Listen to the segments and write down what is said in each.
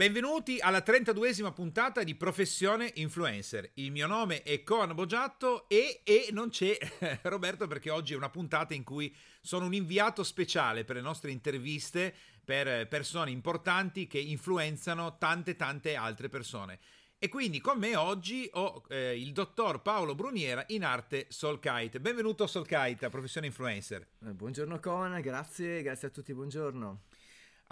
Benvenuti alla 32esima puntata di Professione Influencer. Il mio nome è Coan Bogiatto e, e, non c'è Roberto perché oggi è una puntata in cui sono un inviato speciale per le nostre interviste per persone importanti che influenzano tante tante altre persone. E quindi con me oggi ho eh, il dottor Paolo Bruniera in arte Solkite. Benvenuto Solkite a Professione Influencer. Eh, buongiorno Coan, grazie, grazie a tutti, buongiorno.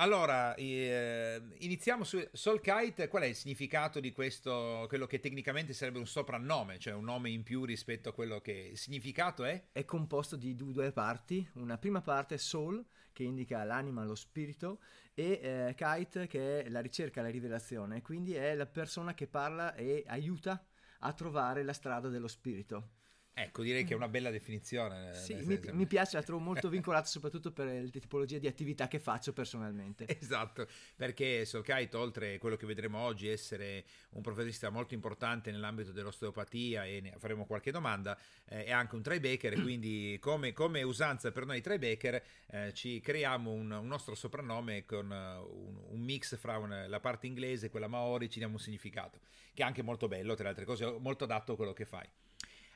Allora, eh, iniziamo su Soulkite. Qual è il significato di questo, quello che tecnicamente sarebbe un soprannome, cioè un nome in più rispetto a quello che il significato è? È composto di due parti. Una prima parte Soul, che indica l'anima, lo spirito, e eh, Kite, che è la ricerca, la rivelazione. Quindi è la persona che parla e aiuta a trovare la strada dello spirito. Ecco, direi che è una bella definizione. Sì, mi, mi, piace, la trovo molto vincolata soprattutto per le tipologie di attività che faccio personalmente. Esatto, perché Solkite, oltre a quello che vedremo oggi, essere un professionista molto importante nell'ambito dell'osteopatia e ne faremo qualche domanda, eh, è anche un trybaker e quindi come, come, usanza per noi trybaker eh, ci creiamo un, un, nostro soprannome con uh, un, un, mix fra un, la parte inglese e quella maori, ci diamo un significato, che è anche molto bello, tra le altre cose, molto adatto a quello che fai.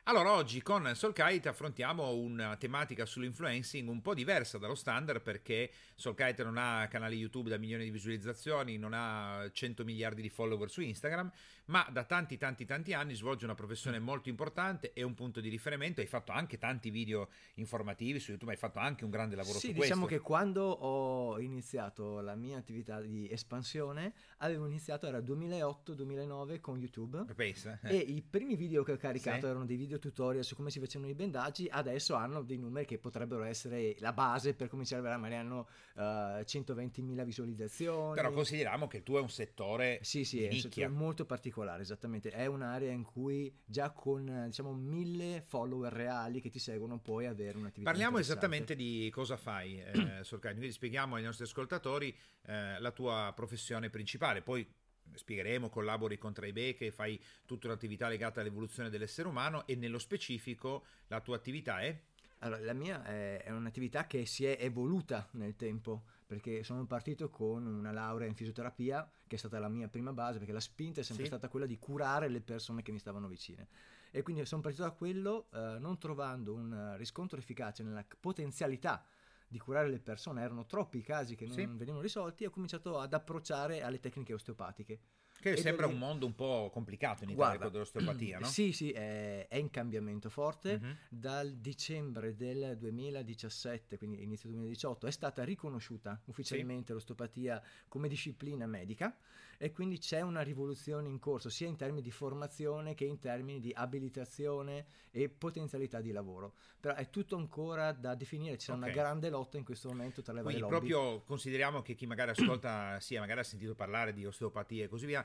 Allora, oggi con Solkite affrontiamo una tematica sull'influencing un po' diversa dallo standard perché Solkite non ha canali YouTube da milioni di visualizzazioni, non ha 100 miliardi di follower su Instagram, ma da tanti tanti tanti anni svolge una professione molto importante e un punto di riferimento. Hai fatto anche tanti video informativi su YouTube, hai fatto anche un grande lavoro sì, su questo. Sì, diciamo che quando ho iniziato la mia attività di espansione, avevo iniziato era 2008-2009 con YouTube. Pensa. E i primi video che ho caricato sì. erano dei video video tutorial su come si facevano i bendaggi, adesso hanno dei numeri che potrebbero essere la base per cominciare a magari hanno uh, eh, 120.000 visualizzazioni. Però consideriamo che il tuo è un settore Sì, sì, è un settore molto particolare, esattamente. È un'area in cui già con diciamo mille follower reali che ti seguono puoi avere un'attività Parliamo esattamente di cosa fai, eh, Sorcani, quindi spieghiamo ai nostri ascoltatori eh, la tua professione principale, poi spiegheremo, collabori con Tribeca e fai tutta un'attività legata all'evoluzione dell'essere umano e nello specifico la tua attività è? Allora, la mia è, è un'attività che si è evoluta nel tempo perché sono partito con una laurea in fisioterapia che è stata la mia prima base perché la spinta è sempre sì. stata quella di curare le persone che mi stavano vicine e quindi sono partito da quello eh, non trovando un riscontro efficace nella potenzialità di curare le persone, erano troppi i casi che non sì. venivano risolti e ho cominciato ad approcciare alle tecniche osteopatiche. Che sembra un mondo un po' complicato in Italia Guarda, dell'osteopatia, no? Sì, sì, è, è in cambiamento forte. Uh-huh. Dal dicembre del 2017, quindi inizio 2018, è stata riconosciuta ufficialmente sì. l'osteopatia come disciplina medica e quindi c'è una rivoluzione in corso, sia in termini di formazione che in termini di abilitazione e potenzialità di lavoro. Però è tutto ancora da definire, c'è okay. una grande lotta in questo momento tra le quindi varie lobby. proprio consideriamo che chi magari ascolta, sia magari ha sentito parlare di osteopatia e così via,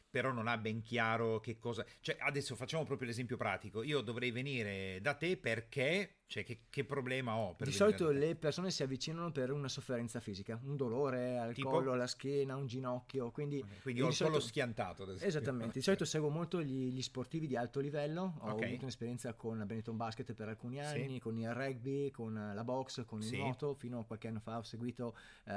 però non ha ben chiaro che cosa... Cioè, adesso facciamo proprio l'esempio pratico. Io dovrei venire da te perché cioè, che, che, problema ho? di solito le persone si avvicinano per una sofferenza fisica, un dolore al tipo? collo, alla schiena, un ginocchio. Quindi, okay, quindi ho il solito... collo schiantato. Esattamente. Di solito seguo molto gli, gli sportivi di alto livello. Ho okay. avuto un'esperienza con Benetton Basket per alcuni anni, sì. con il rugby, con la box, con il sì. nuoto. Fino a qualche anno fa ho seguito eh,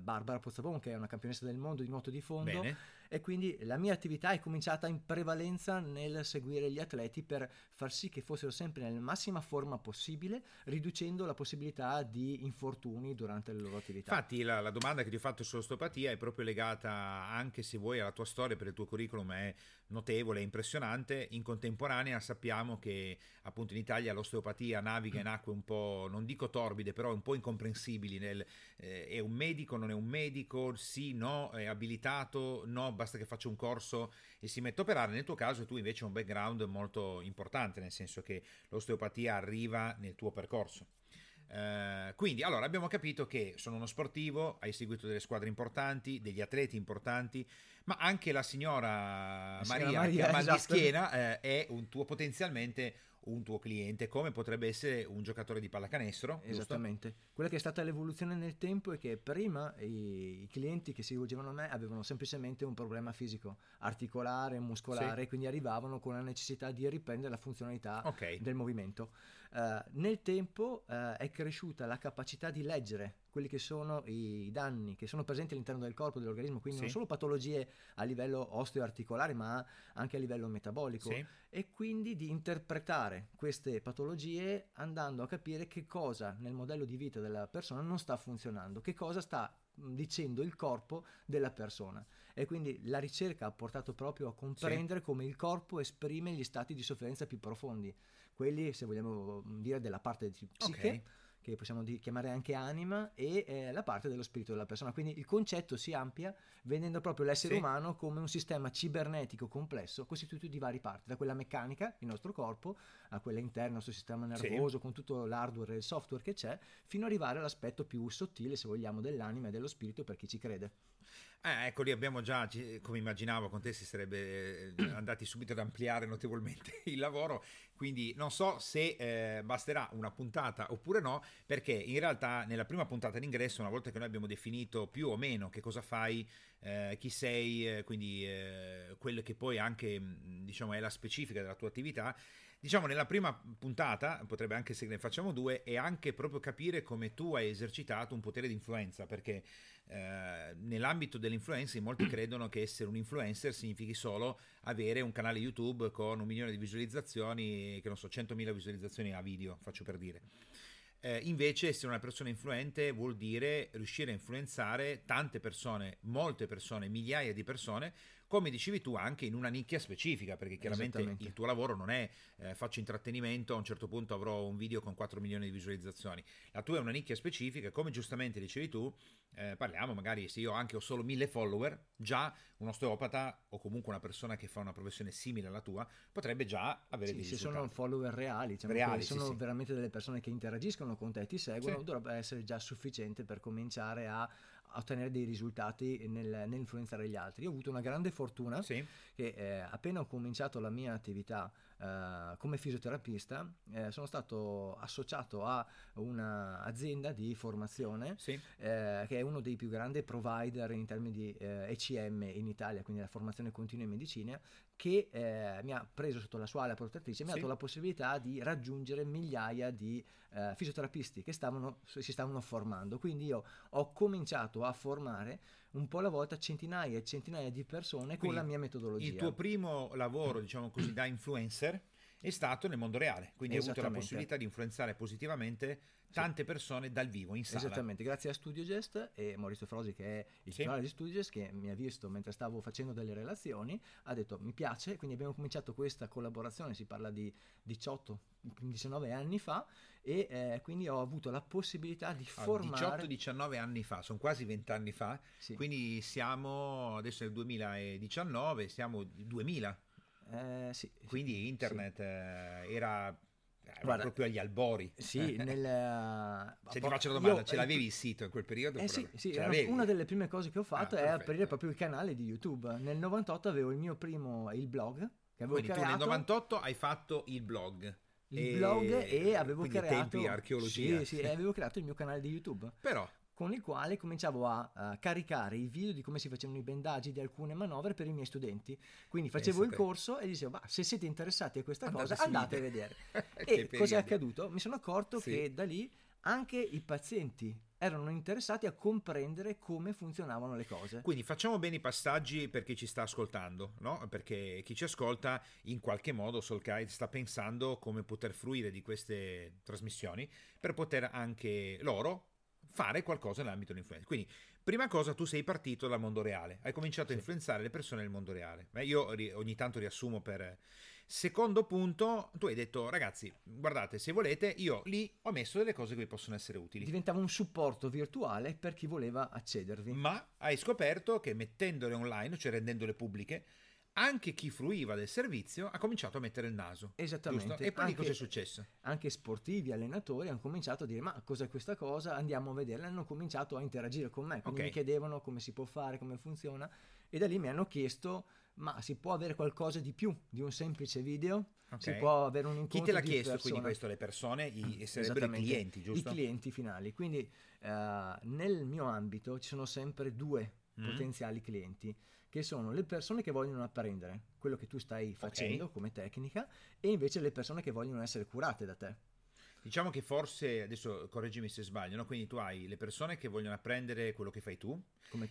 Barbara Pozzabon, che è una campionessa del mondo di nuoto di fondo. Bene. E quindi la mia attività è cominciata in prevalenza nel seguire gli atleti per far sì che fossero sempre nella massima forma possibile riducendo la possibilità di infortuni durante le loro attività. Infatti la, la domanda che ti ho fatto sull'osteopatia è proprio legata anche se vuoi alla tua storia, per il tuo curriculum è notevole, impressionante. In contemporanea sappiamo che appunto in Italia l'osteopatia naviga in acque un po', non dico torbide, però un po' incomprensibili. Nel, eh, è un medico, non è un medico, sì, no, è abilitato, no, basta che faccia un corso e si mette a operare. Nel tuo caso tu invece hai un background molto importante, nel senso che l'osteopatia arriva nel tuo percorso. Uh, quindi allora abbiamo capito che sono uno sportivo, hai seguito delle squadre importanti, degli atleti importanti, ma anche la signora, la signora Maria, Maria, che ha mal esatto. di schiena eh, è un tuo potenzialmente un tuo cliente, come potrebbe essere un giocatore di pallacanestro. Esattamente. Giusto? Quella che è stata l'evoluzione nel tempo è che prima i, i, clienti che si rivolgevano a me avevano semplicemente un problema fisico, articolare, muscolare, sì. quindi arrivavano con la necessità di riprendere la funzionalità okay. del movimento. Uh, nel tempo uh, è cresciuta la capacità di leggere quelli che sono i danni che sono presenti all'interno del corpo dell'organismo, quindi sì. non solo patologie a livello osteoarticolare, ma anche a livello metabolico sì. e quindi di interpretare queste patologie andando a capire che cosa nel modello di vita della persona non sta funzionando, che cosa sta dicendo il corpo della persona e quindi la ricerca ha portato proprio a comprendere sì. come il corpo esprime gli stati di sofferenza più profondi, quelli se vogliamo dire della parte psiche. Okay che possiamo chiamare anche anima, e eh, la parte dello spirito della persona. Quindi il concetto si amplia vedendo proprio l'essere sì. umano come un sistema cibernetico complesso costituito di varie parti, da quella meccanica, il nostro corpo, a quella interna, il nostro sistema nervoso, sì. con tutto l'hardware e il software che c'è, fino ad arrivare all'aspetto più sottile, se vogliamo, dell'anima e dello spirito per chi ci crede. Eh, ecco lì abbiamo già, come immaginavo, con te si sarebbe eh, andati subito ad ampliare notevolmente il lavoro, quindi non so se eh, basterà una puntata oppure no, perché in realtà nella prima puntata d'ingresso, una volta che noi abbiamo definito più o meno che cosa fai, eh, chi sei, eh, quindi eh, quello che poi anche diciamo, è la specifica della tua attività, diciamo nella prima puntata, potrebbe anche se ne facciamo due, è anche proprio capire come tu hai esercitato un potere di influenza, perché eh, nell'ambito dell'influenza molti credono che essere un influencer significhi solo avere un canale YouTube con un milione di visualizzazioni, che non so, 100.000 visualizzazioni a video, faccio per dire. Eh, invece essere una persona influente vuol dire riuscire a influenzare tante persone, molte persone, migliaia di persone come dicevi tu anche in una nicchia specifica, perché chiaramente il tuo lavoro non è eh, faccio intrattenimento, a un certo punto avrò un video con 4 milioni di visualizzazioni, la tua è una nicchia specifica, come giustamente dicevi tu, eh, parliamo magari se io anche ho solo 1000 follower, già un osteopata o comunque una persona che fa una professione simile alla tua potrebbe già avere sì, dei se risultati. sono follower reali, diciamo reali sono sì, veramente delle persone che interagiscono con te e ti seguono, dovrebbe essere già sufficiente per cominciare a ottenere dei risultati nel, nell'influenzare gli altri. Io ho avuto una grande fortuna sì. che eh, appena ho cominciato la mia attività eh, come fisioterapista eh, sono stato associato a un'azienda di formazione sì. Eh, che è uno dei più grandi provider in termini di ECM eh, in Italia, quindi la formazione continua in medicina, che eh, mi ha preso sotto la sua ala protettrice e mi ha dato la possibilità di raggiungere migliaia di eh, fisioterapisti che stavano, si stavano formando. Quindi io ho cominciato a formare un po' alla volta centinaia e centinaia di persone Quindi, con la mia metodologia. Il tuo primo lavoro, diciamo così, da influencer è stato nel mondo reale, quindi hai avuto la possibilità di influenzare positivamente tante persone dal vivo in sala. Esattamente, grazie a StudioGest e Maurizio Frosi che è il sì. titolare di StudioGest che mi ha visto mentre stavo facendo delle relazioni, ha detto mi piace, quindi abbiamo cominciato questa collaborazione, si parla di 18 19 anni fa e eh, quindi ho avuto la possibilità di formare 18-19 anni fa, sono quasi 20 anni fa, sì. quindi siamo adesso nel 2019, siamo 2000. Eh, sì, quindi sì, internet eh, era Guarda, proprio agli albori. Sì, nel, Se ti faccio una domanda, io, ce l'avevi il sito in quel periodo? Eh sì, sì una delle prime cose che ho fatto ah, è perfetto. aprire proprio il canale di YouTube. Nel 98 avevo il mio primo, il blog. Che avevo Quindi creato. tu nel 98 hai fatto il blog. Il e... blog e avevo creato... tempi archeologia. Sì, sì, e avevo creato il mio canale di YouTube. Però con il quale cominciavo a, a, caricare i video di come si facevano i bendaggi di alcune manovre per i miei studenti. Quindi facevo il corso e dicevo, se siete interessati a questa andate cosa, andate a vedere. e cosa è accaduto? Mi sono accorto sì. che da lì anche i pazienti erano interessati a comprendere come funzionavano le cose. Quindi facciamo bene i passaggi per chi ci sta ascoltando, no? perché chi ci ascolta in qualche modo Soulkite sta pensando come poter fruire di queste trasmissioni per poter anche loro fare qualcosa nell'ambito dell'influenza. Quindi, prima cosa, tu sei partito dal mondo reale, hai cominciato sì. a influenzare le persone nel mondo reale. Beh, io ogni tanto riassumo per... Secondo punto, tu hai detto, ragazzi, guardate, se volete, io lì ho messo delle cose che vi possono essere utili. Diventava un supporto virtuale per chi voleva accedervi. Ma hai scoperto che mettendole online, cioè rendendole pubbliche, anche chi fruiva del servizio ha cominciato a mettere il naso. Esattamente. Giusto? E poi anche, cosa è successo? Anche sportivi, allenatori hanno cominciato a dire ma cos'è questa cosa? Andiamo a vederla. Hanno cominciato a interagire con me, quindi okay. mi chiedevano come si può fare, come funziona e da lì mi hanno chiesto ma si può avere qualcosa di più di un semplice video? Okay. Si può avere un incontro Chi te l'ha chiesto persona? quindi questo? Le persone, i, sarebbero i clienti, giusto? I clienti finali. Quindi uh, nel mio ambito ci sono sempre due mm. potenziali clienti che sono le persone che vogliono apprendere quello che tu stai facendo okay. come tecnica e invece le persone che vogliono essere curate da te. Diciamo che forse, adesso correggimi se sbaglio, no? quindi tu hai le persone che vogliono apprendere quello che fai tu,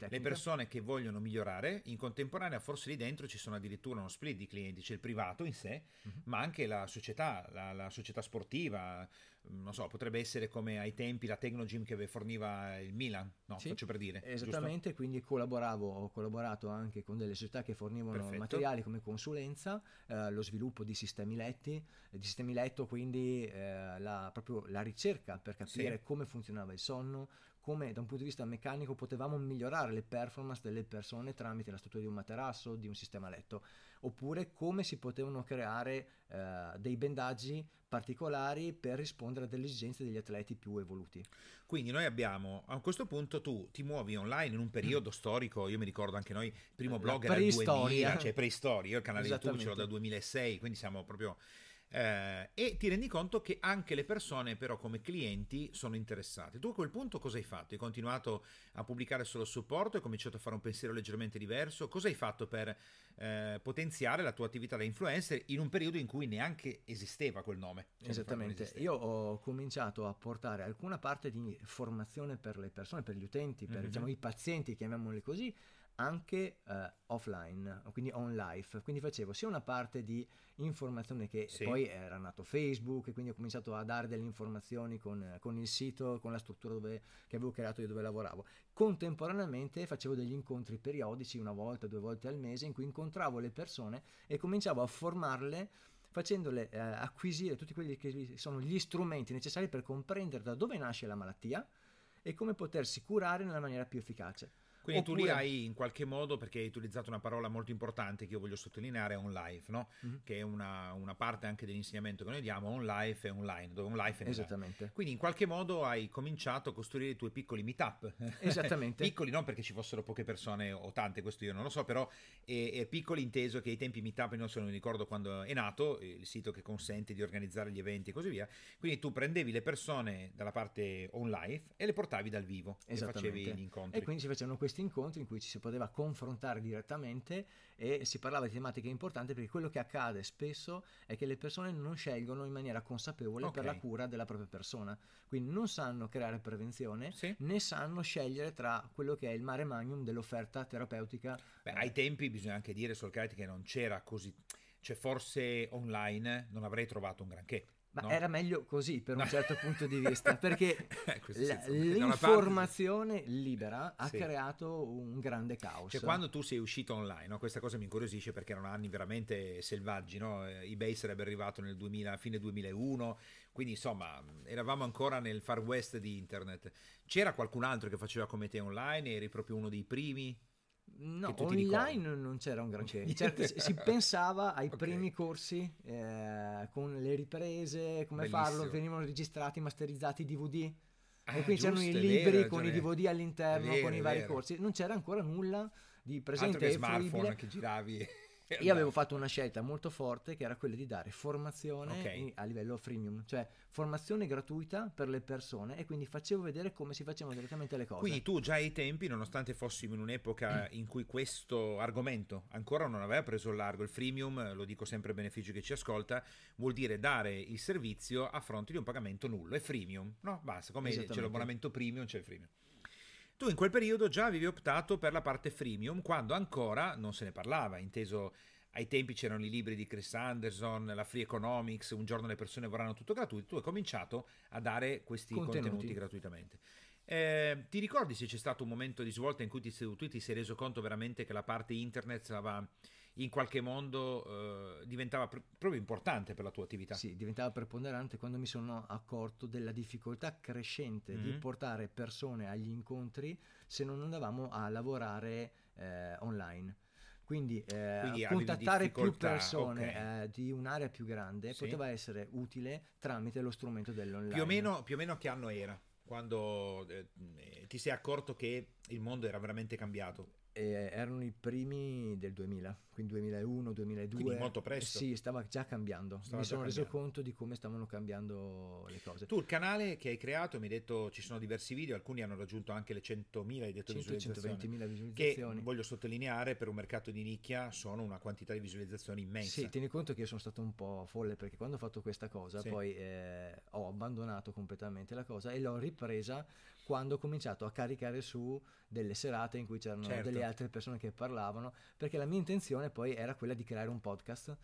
le persone che vogliono migliorare, in contemporanea forse lì dentro ci sono addirittura uno split di clienti, c'è il privato in sé, uh-huh. ma anche la società, la, la società sportiva, non so, potrebbe essere come ai tempi la Tecnogym che forniva il Milan, no, sì, faccio per dire. Esattamente, giusto? quindi collaboravo, ho collaborato anche con delle società che fornivano Perfetto. materiali come consulenza, eh, lo sviluppo di sistemi letti, di sistemi letto, quindi eh, la, proprio la ricerca per capire sì. come funzionava il sonno, come da un punto di vista meccanico potevamo migliorare le performance delle persone tramite la struttura di un materasso, di un sistema letto, oppure come si potevano creare eh, dei bendaggi particolari per rispondere a delle esigenze degli atleti più evoluti. Quindi noi abbiamo, a questo punto tu ti muovi online in un periodo mm. storico, io mi ricordo anche noi, il primo blog era il 2000, cioè preistoria, io il canale YouTube ce l'ho dal 2006, quindi siamo proprio eh, e ti rendi conto che anche le persone però come clienti sono interessate. Tu a quel punto cosa hai fatto? Hai continuato a pubblicare solo supporto, hai cominciato a fare un pensiero leggermente diverso? Cosa hai fatto per eh, potenziare la tua attività da influencer in un periodo in cui neanche esisteva quel nome? Cioè Esattamente, io ho cominciato a portare alcuna parte di formazione per le persone, per gli utenti, per mm-hmm. diciamo, i pazienti, chiamiamoli così, anche uh, offline, quindi on live. Quindi facevo sia una parte di informazione che sì. poi era nato Facebook, quindi ho cominciato a dare delle informazioni con, con il sito, con la struttura dove, che avevo creato e dove lavoravo. Contemporaneamente facevo degli incontri periodici, una volta, due volte al mese, in cui incontravo le persone e cominciavo a formarle facendole eh, acquisire tutti quelli che sono gli strumenti necessari per comprendere da dove nasce la malattia e come potersi curare nella maniera più efficace. Quindi Oppure... tu li hai in qualche modo, perché hai utilizzato una parola molto importante che io voglio sottolineare, on live, no? mm-hmm. che è una, una, parte anche dell'insegnamento che noi diamo, on live e online, dove on live è Esattamente. Quindi in qualche modo hai cominciato a costruire i tuoi piccoli meetup. Esattamente. piccoli non perché ci fossero poche persone o tante, questo io non lo so, però è, è piccoli inteso che ai tempi meetup, non so, non ricordo quando è nato, il sito che consente di organizzare gli eventi e così via, quindi tu prendevi le persone dalla parte on live e le portavi dal vivo e facevi gli incontri. E quindi si facevano questi questi incontri in cui ci si poteva confrontare direttamente e si parlava di tematiche importanti perché quello che accade spesso è che le persone non scelgono in maniera consapevole okay. per la cura della propria persona, quindi non sanno creare prevenzione sì. né sanno scegliere tra quello che è il mare magnum dell'offerta terapeutica. Beh, ai tempi bisogna anche dire, Solcati, che non c'era così, cioè forse online non avrei trovato un granché. Ma no? era meglio così per un certo punto di vista, perché la, l'informazione libera ha sì. creato un grande caos. Cioè, quando tu sei uscito online, no? questa cosa mi incuriosisce perché erano anni veramente selvaggi, no? Eh, eBay sarebbe arrivato nel 2000, fine 2001, quindi insomma eravamo ancora nel far west di internet. C'era qualcun altro che faceva come te online? Eri proprio uno dei primi? No, online non c'era un granché. Certo, si pensava ai okay. primi corsi eh, con le riprese, come Bellissimo. farlo, venivano registrati, masterizzati DVD. Ah, e quindi giusto, c'erano i libri vero, con i DVD all'interno, vero, con i vari corsi. Non c'era ancora nulla di presente Altro che smartphone che giravi. Io avevo fatto una scelta molto forte che era quella di dare formazione okay. a livello freemium, cioè formazione gratuita per le persone e quindi facevo vedere come si facevano direttamente le cose. Quindi tu già ai tempi, nonostante fossimo in un'epoca mm. in cui questo argomento ancora non aveva preso il largo, il freemium, lo dico sempre a beneficio che ci ascolta, vuol dire dare il servizio a fronte di un pagamento nullo, è freemium, no? Basta, come c'è l'abbonamento premium, c'è il freemium. Tu in quel periodo già avevi optato per la parte freemium quando ancora non se ne parlava, inteso ai tempi c'erano i libri di Chris Anderson, la Free Economics, un giorno le persone vorranno tutto gratuito, tu hai cominciato a dare questi contenuti, contenuti gratuitamente. Eh, ti ricordi se c'è stato un momento di svolta in cui ti, tu ti sei reso conto veramente che la parte internet stava in qualche modo eh, diventava pr- proprio importante per la tua attività. Sì, diventava preponderante quando mi sono accorto della difficoltà crescente mm-hmm. di portare persone agli incontri se non andavamo a lavorare eh, online. Quindi, eh, Quindi contattare più persone okay. eh, di un'area più grande sì. poteva essere utile tramite lo strumento dell'online. Più o meno, più o meno che anno era? Quando eh, ti sei accorto che il mondo era veramente cambiato? Eh, erano i primi del 2000, quindi 2001, 2002. Quindi molto presto. Sì, stava già cambiando. Stava mi sono cambiando. reso conto di come stavano cambiando le cose. Tu il canale che hai creato, mi hai detto ci sono diversi video, alcuni hanno raggiunto anche le 100.000, hai detto 100, visualizzazioni. 120.000 visualizzazioni. Che voglio sottolineare, per un mercato di nicchia sono una quantità di visualizzazioni immensa. Sì, tieni conto che io sono stato un po' folle perché quando ho fatto questa cosa, sì. poi eh, ho abbandonato completamente la cosa e l'ho ripresa quando ho cominciato a caricare su delle serate in cui c'erano certo. delle altre persone che parlavano, perché la mia intenzione poi era quella di creare un podcast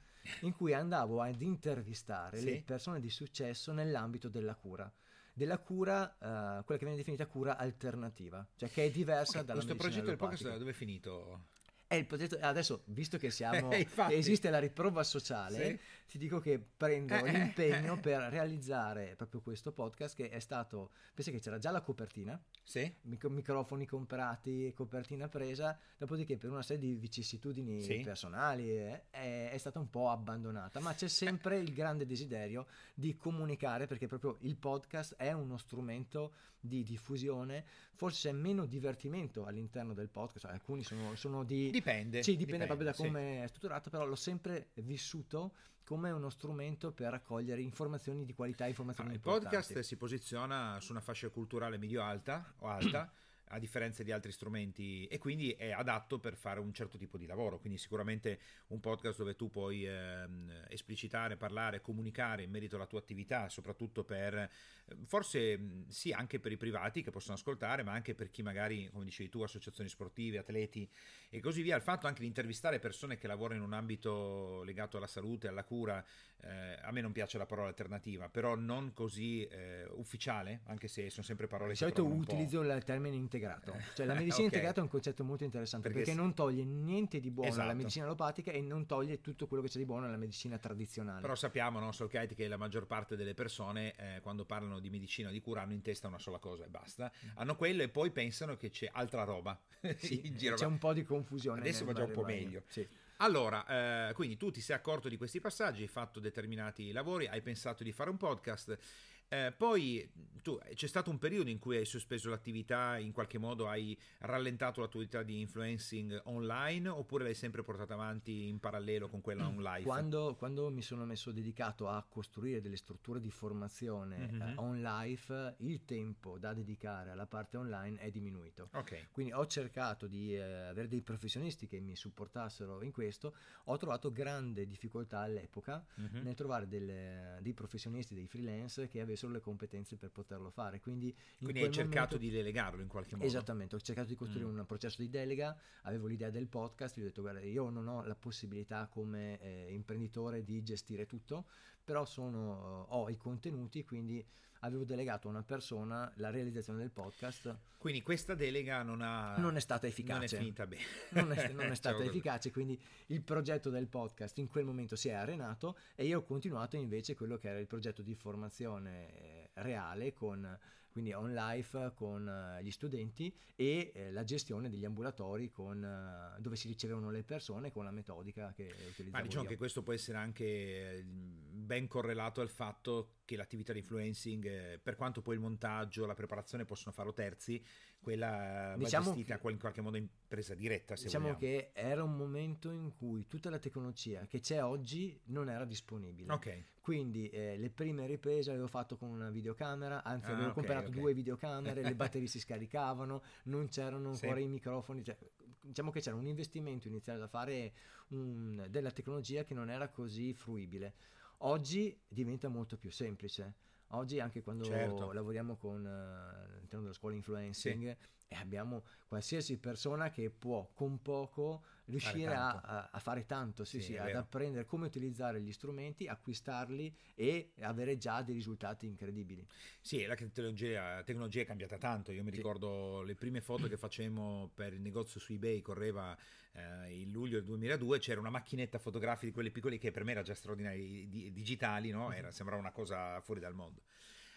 in cui andavo ad intervistare sì. le persone di successo nell'ambito della cura della cura, uh, quella che viene definita cura alternativa, cioè che è diversa okay, dalla Questo progetto del podcast dove è finito? È il progetto, adesso, visto che siamo, eh, esiste la riprova sociale, sì. ti dico che prendo eh, l'impegno per realizzare proprio questo podcast che è stato, pensa che c'era già la copertina, sì. mic- microfoni comprati, copertina presa, dopodiché per una serie di vicissitudini sì. personali eh, è, è, stata un po' abbandonata, ma c'è sempre il grande desiderio di comunicare perché proprio il podcast è uno strumento di diffusione, forse è meno divertimento all'interno del podcast, alcuni sono, sono di... Dipende. Sì, dipende, dipende proprio da come sì. è strutturato, però l'ho sempre vissuto come uno strumento per raccogliere informazioni di qualità, informazioni ah, importanti. Il podcast si posiziona su una fascia culturale medio-alta o alta a differenza di altri strumenti e quindi è adatto per fare un certo tipo di lavoro, quindi sicuramente un podcast dove tu puoi ehm, esplicitare, parlare, comunicare in merito alla tua attività, soprattutto per forse sì anche per i privati che possono ascoltare, ma anche per chi magari, come dicevi tu, associazioni sportive, atleti e così via, il fatto anche di intervistare persone che lavorano in un ambito legato alla salute, alla cura, eh, a me non piace la parola alternativa, però non così eh, ufficiale, anche se sono sempre parole Di solito utilizzo il termine integrato, cioè la medicina okay. integrata è un concetto molto interessante perché, perché non toglie niente di buono esatto. alla medicina allopatica e non toglie tutto quello che c'è di buono alla medicina tradizionale. Però sappiamo, no, Solkite, che la maggior parte delle persone eh, quando parlano di medicina o di cura hanno in testa una sola cosa e basta, mm. hanno quello e poi pensano che c'è altra roba. Sì, c'è un po' di confusione. Adesso va già un po' meglio. Sì. Allora, eh, quindi tu ti sei accorto di questi passaggi, hai fatto determinati lavori, hai pensato di fare un podcast eh, poi tu, c'è stato un periodo in cui hai sospeso l'attività, in qualche modo hai rallentato l'attività di influencing online oppure l'hai sempre portata avanti in parallelo con quella on live? Quando, quando mi sono messo dedicato a costruire delle strutture di formazione mm-hmm. eh, on live, il tempo da dedicare alla parte online è diminuito. Okay. Quindi ho cercato di eh, avere dei professionisti che mi supportassero in questo, ho trovato grande difficoltà all'epoca mm-hmm. nel trovare delle, dei professionisti, dei freelance che avessero avessero le competenze per poterlo fare. Quindi, Quindi hai cercato momento... di delegarlo in qualche modo. Esattamente, ho cercato di costruire mm. un processo di delega, avevo l'idea del podcast, gli ho detto guarda io non ho la possibilità come eh, imprenditore di gestire tutto, però sono, ho i contenuti, quindi avevo delegato a una persona la realizzazione del podcast. Quindi questa delega non, ha, non è stata efficace. Non è finita bene. Non è, non è stata efficace, quindi il progetto del podcast in quel momento si è arenato e io ho continuato invece quello che era il progetto di formazione reale con quindi on life con uh, gli studenti e eh, la gestione degli ambulatori con, dove si ricevevano le persone con la metodica che utilizzavo Ma diciamo io. che questo può essere anche eh, ben correlato al fatto che l'attività di influencing, eh, per quanto poi il montaggio, la preparazione possono farlo terzi, quella diciamo va gestita che, in qualche modo in presa diretta. diciamo vogliamo. che era un momento in cui tutta la tecnologia che c'è oggi non era disponibile. Ok. Quindi eh, le prime riprese avevo fatto con una videocamera, anzi ah, avevo okay, comprato okay. due videocamere, le batterie si scaricavano, non c'erano ancora sì. i microfoni. Cioè, diciamo che c'era un investimento iniziale da fare un, della tecnologia che non era così fruibile. Oggi diventa molto più semplice Oggi anche quando certo. lavoriamo con, uh, all'interno della scuola influencing sì. E abbiamo qualsiasi persona che può con poco riuscire a, a, a, fare tanto, sì, sì, sì ad apprendere come utilizzare gli strumenti, acquistarli e avere già dei risultati incredibili. Sì, la tecnologia, tecnologia è cambiata tanto. Io mi ricordo le prime foto che facemmo per il negozio su eBay, correva eh, il luglio del 2002, c'era una macchinetta fotografica di quelle piccole che per me era già straordinaria, di, digitali, no? era, sembrava una cosa fuori dal mondo.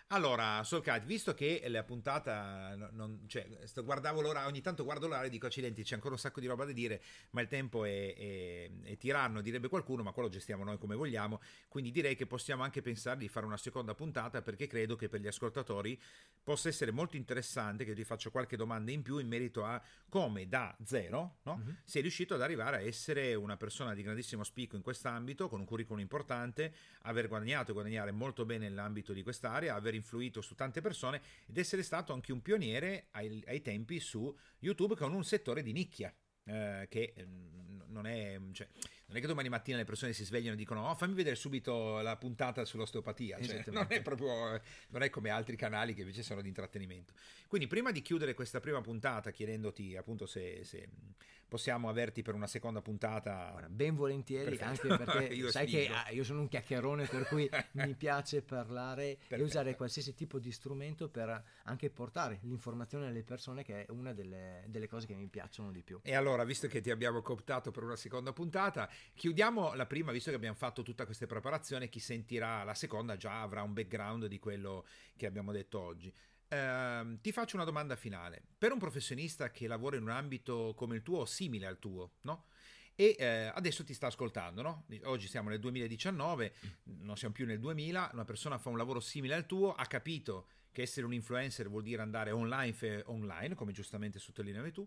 Allora, Solcat, visto che la puntata, non, cioè, guardavo l'ora, ogni tanto guardo l'ora e dico accidenti, c'è ancora un sacco di roba da dire, ma il tempo è, è, è tiranno, direbbe qualcuno, ma quello gestiamo noi come vogliamo, quindi direi che possiamo anche pensare di fare una seconda puntata perché credo che per gli ascoltatori possa essere molto interessante che ti faccio qualche domanda in più in merito a come da zero no? mm-hmm. sei riuscito ad arrivare a essere una persona di grandissimo spicco in quest'ambito, con un curriculum importante, aver guadagnato e guadagnare molto bene nell'ambito di quest'area, aver influito su tante persone ed essere stato anche un pioniere ai, ai tempi su YouTube con un settore di nicchia. Eh, che mm, non è, cioè, non è che domani mattina le persone si svegliano e dicono oh, fammi vedere subito la puntata sull'osteopatia cioè, non è proprio non è come altri canali che invece sono di intrattenimento quindi prima di chiudere questa prima puntata chiedendoti appunto se, se possiamo averti per una seconda puntata. Ora, ben volentieri, Perfetto. anche perché sai che ah, io sono un chiacchierone per cui mi piace parlare Perfetto. e usare qualsiasi tipo di strumento per anche portare l'informazione alle persone, che è una delle, delle cose che mi piacciono di più. E allora, visto che ti abbiamo cooptato per una seconda puntata, chiudiamo la prima, visto che abbiamo fatto tutta questa preparazione, chi sentirà la seconda già avrà un background di quello che abbiamo detto oggi. Uh, ti faccio una domanda finale. Per un professionista che lavora in un ambito come il tuo o simile al tuo, no? E eh, adesso ti sta ascoltando, no? Oggi siamo nel 2019, non siamo più nel 2000, una persona fa un lavoro simile al tuo, ha capito che essere un influencer vuol dire andare online, online come giustamente sottolineavi tu,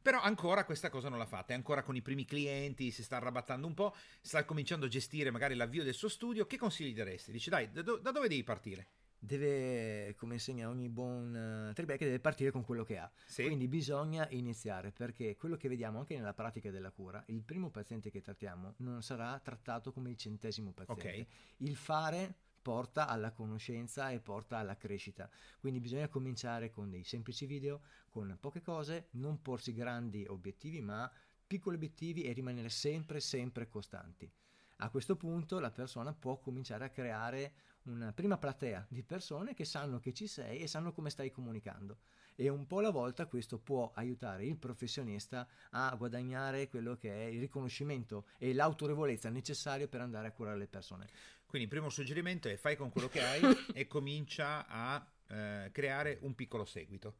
però ancora questa cosa non l'ha fatta, è ancora con i primi clienti, si sta arrabattando un po', sta cominciando a gestire magari l'avvio del suo studio, che consigli daresti? Dici dai, da, do- da dove devi partire? deve, come insegna ogni buon uh, tribeck, deve partire con quello che ha. Sì. Quindi bisogna iniziare perché quello che vediamo anche nella pratica della cura, il primo paziente che trattiamo non sarà trattato come il centesimo paziente. Okay. Il fare porta alla conoscenza e porta alla crescita. Quindi bisogna cominciare con dei semplici video, con poche cose, non porsi grandi obiettivi, ma piccoli obiettivi e rimanere sempre, sempre costanti. A questo punto la persona può cominciare a creare una prima platea di persone che sanno che ci sei e sanno come stai comunicando. E un po' alla volta questo può aiutare il professionista a guadagnare quello che è il riconoscimento e l'autorevolezza necessario per andare a curare le persone. Quindi il primo suggerimento è fai con quello che hai e comincia a eh, creare un piccolo seguito.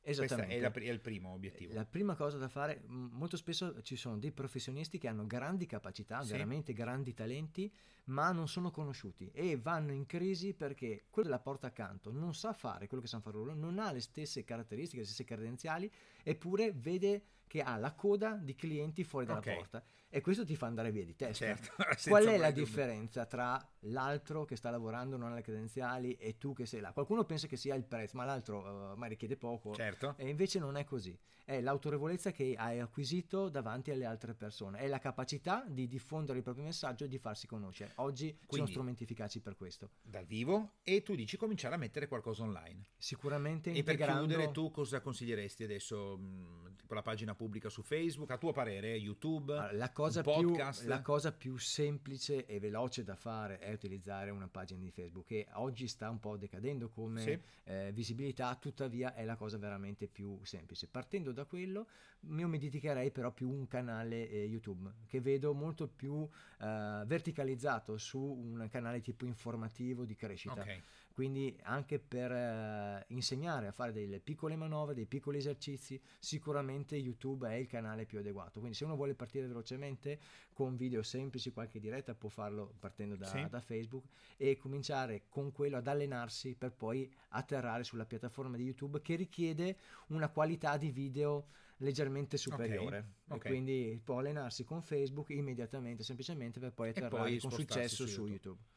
Esattamente. È, è, il primo obiettivo. La prima cosa da fare, molto spesso ci sono dei professionisti che hanno grandi capacità, sì. veramente grandi talenti, ma non sono conosciuti e vanno in crisi perché quello della porta accanto non sa fare quello che sanno fare loro, non ha le stesse caratteristiche, le stesse credenziali, eppure vede che ha la coda di clienti fuori dalla okay. porta e questo ti fa andare via di testa. Certo, Qual è la differenza tra l'altro che sta lavorando, non ha le credenziali e tu che sei là? Qualcuno pensa che sia il prezzo, ma l'altro uh, magari richiede poco certo. e invece non è così. È l'autorevolezza che hai acquisito davanti alle altre persone, è la capacità di diffondere il proprio messaggio e di farsi conoscere. Oggi Quindi, ci sono strumenti efficaci per questo. Dal vivo e tu dici cominciare a mettere qualcosa online. Sicuramente E integrando... per chiudere tu cosa consiglieresti adesso? Mh, tipo la pagina pubblica su Facebook, a tuo parere, YouTube? Allora, la cosa, più, la cosa più semplice e veloce da fare è utilizzare una pagina di Facebook che oggi sta un po' decadendo come sì. eh, visibilità, tuttavia è la cosa veramente più semplice. Partendo da quello, io mi dedicherei però più un canale eh, YouTube che vedo molto più eh, verticalizzato su un canale tipo informativo di crescita. Okay quindi anche per eh, insegnare a fare delle piccole manovre, dei piccoli esercizi, sicuramente YouTube è il canale più adeguato. Quindi se uno vuole partire velocemente con video semplici, qualche diretta può farlo partendo da, sì. da Facebook e cominciare con quello ad allenarsi per poi atterrare sulla piattaforma di YouTube che richiede una qualità di video leggermente superiore. Okay, okay. quindi può allenarsi con Facebook immediatamente, semplicemente per poi atterrare poi con successo su YouTube. Su YouTube.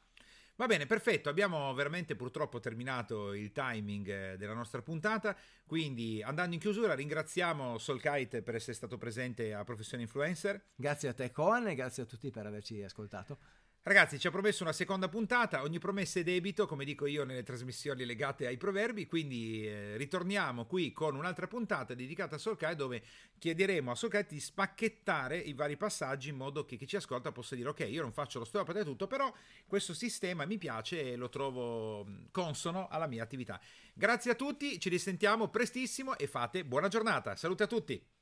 Va bene, perfetto, abbiamo veramente purtroppo terminato il timing eh, della nostra puntata, quindi andando in chiusura ringraziamo Solkite per essere stato presente a Professione Influencer. Grazie a te Coan e grazie a tutti per averci ascoltato. Ragazzi, ci ha promesso una seconda puntata, ogni promessa è debito, come dico io nelle trasmissioni legate ai proverbi, quindi eh, ritorniamo qui con un'altra puntata dedicata a Solkai dove chiederemo a Solkai di spacchettare i vari passaggi in modo che chi ci ascolta possa dire ok, io non faccio lo steopata e tutto, però questo sistema mi piace e lo trovo consono alla mia attività. Grazie a tutti, ci risentiamo prestissimo e fate buona giornata. Salute a tutti!